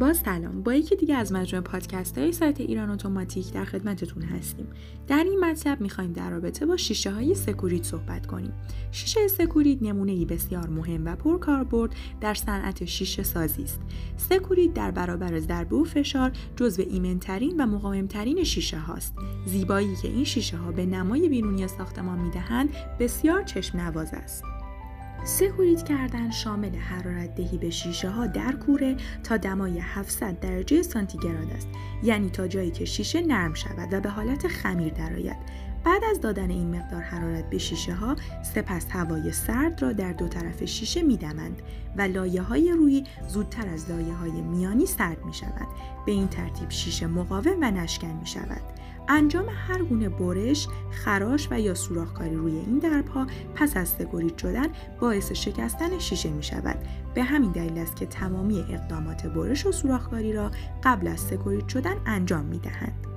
با سلام. با یکی دیگه از مجموعه پادکست های سایت ایران اتوماتیک در خدمتتون هستیم. در این مطلب می‌خوایم در رابطه با شیشه های سکوریت صحبت کنیم. شیشه سکوریت نمونه ای بسیار مهم و پرکاربرد در صنعت شیشه سازی است. سکوریت در برابر ضربه و فشار جزو ایمنترین و مقاومترین شیشه هاست. زیبایی که این شیشه ها به نمای بیرونی ساختمان می‌دهند بسیار چشم نواز است. سکوریت کردن شامل حرارت دهی به شیشه ها در کوره تا دمای 700 درجه سانتیگراد است. یعنی تا جایی که شیشه نرم شود و به حالت خمیر درآید. بعد از دادن این مقدار حرارت به شیشه ها سپس هوای سرد را در دو طرف شیشه میدمند و لایه های روی زودتر از لایه های میانی سرد می شود. به این ترتیب شیشه مقاوم و نشکن می شود. انجام هر گونه برش، خراش و یا سوراخکاری روی این درپا پس از سکوریت شدن باعث شکستن شیشه می شود. به همین دلیل است که تمامی اقدامات برش و سوراخکاری را قبل از سکوریت شدن انجام می دهند.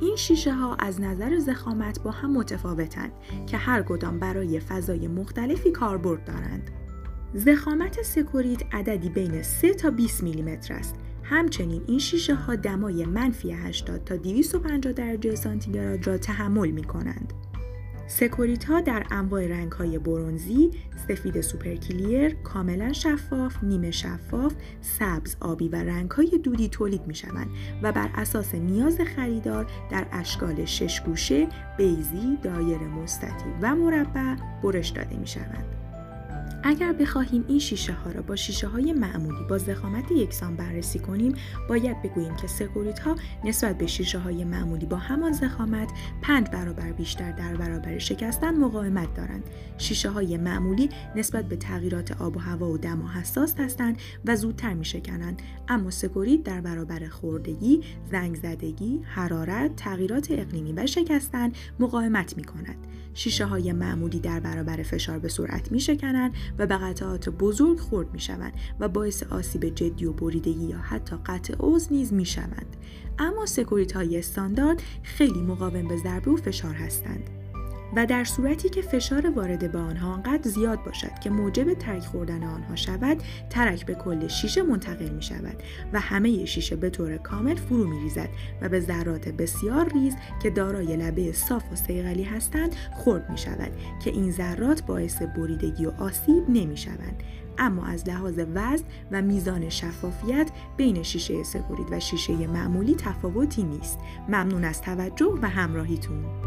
این شیشه ها از نظر ضخامت با هم متفاوتند که هر کدام برای فضای مختلفی کاربرد دارند. ضخامت سکوریت عددی بین 3 تا 20 میلیمتر است همچنین این شیشه ها دمای منفی 80 تا 250 درجه سانتیگراد را تحمل می کنند. سکوریت ها در انواع رنگ های برونزی، سفید super clear، کاملا شفاف، نیمه شفاف، سبز، آبی و رنگ های دودی تولید می شوند و بر اساس نیاز خریدار در اشکال شش گوشه، بیضی، دایره مستطیل و مربع برش داده می شوند. اگر بخواهیم این شیشه ها را با شیشه های معمولی با ضخامت یکسان بررسی کنیم باید بگوییم که سکوریت ها نسبت به شیشه های معمولی با همان زخامت پنج برابر بیشتر در برابر شکستن مقاومت دارند. شیشه های معمولی نسبت به تغییرات آب و هوا و دما حساس هستند و زودتر می شکنند. اما سکوریت در برابر خوردگی زنگ زدگی حرارت تغییرات اقلیمی و شکستن مقاومت می کند. شیشه های معمولی در برابر فشار به سرعت می شکنند و به قطعات بزرگ خورد می شوند و باعث آسیب جدی و بریدگی یا حتی قطع عضو نیز می شوند. اما سکوریت های استاندارد خیلی مقاوم به ضربه و فشار هستند. و در صورتی که فشار وارد به آنها آنقدر زیاد باشد که موجب ترک خوردن آنها شود ترک به کل شیشه منتقل می شود و همه شیشه به طور کامل فرو می ریزد و به ذرات بسیار ریز که دارای لبه صاف و صیقلی هستند خرد می شود که این ذرات باعث بریدگی و آسیب نمی شوند اما از لحاظ وزن و میزان شفافیت بین شیشه سکوریت و شیشه معمولی تفاوتی نیست. ممنون از توجه و همراهیتون.